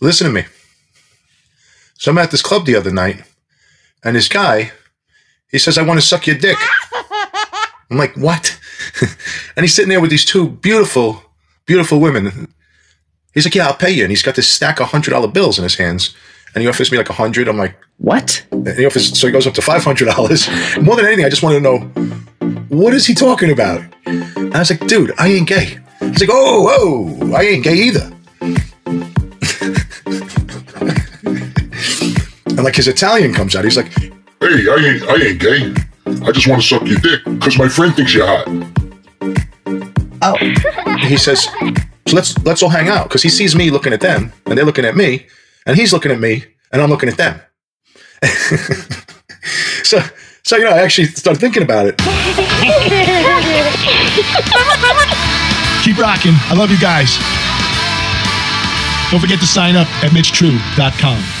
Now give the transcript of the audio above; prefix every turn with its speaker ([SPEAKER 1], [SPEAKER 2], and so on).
[SPEAKER 1] listen to me. So I'm at this club the other night, and this guy, he says, I want to suck your dick. I'm like, what? and he's sitting there with these two beautiful, beautiful women. He's like, yeah, I'll pay you. And he's got this stack of hundred dollar bills in his hands. And he offers me like a hundred. I'm like,
[SPEAKER 2] What?
[SPEAKER 1] and he offers, so he goes up to five hundred dollars. More than anything, I just wanted to know what is he talking about. And I was like, dude, I ain't gay. He's like, oh, oh, I ain't gay either. And like his Italian comes out, he's like,
[SPEAKER 3] Hey, I ain't, I ain't gay. I just want to suck your dick because my friend thinks you're hot.
[SPEAKER 2] Oh,
[SPEAKER 1] he says, so let's let's all hang out because he sees me looking at them and they're looking at me and he's looking at me and I'm looking at them. so so you know, I actually started thinking about it.
[SPEAKER 4] Keep rocking. I love you guys. Don't forget to sign up at MitchTru.com.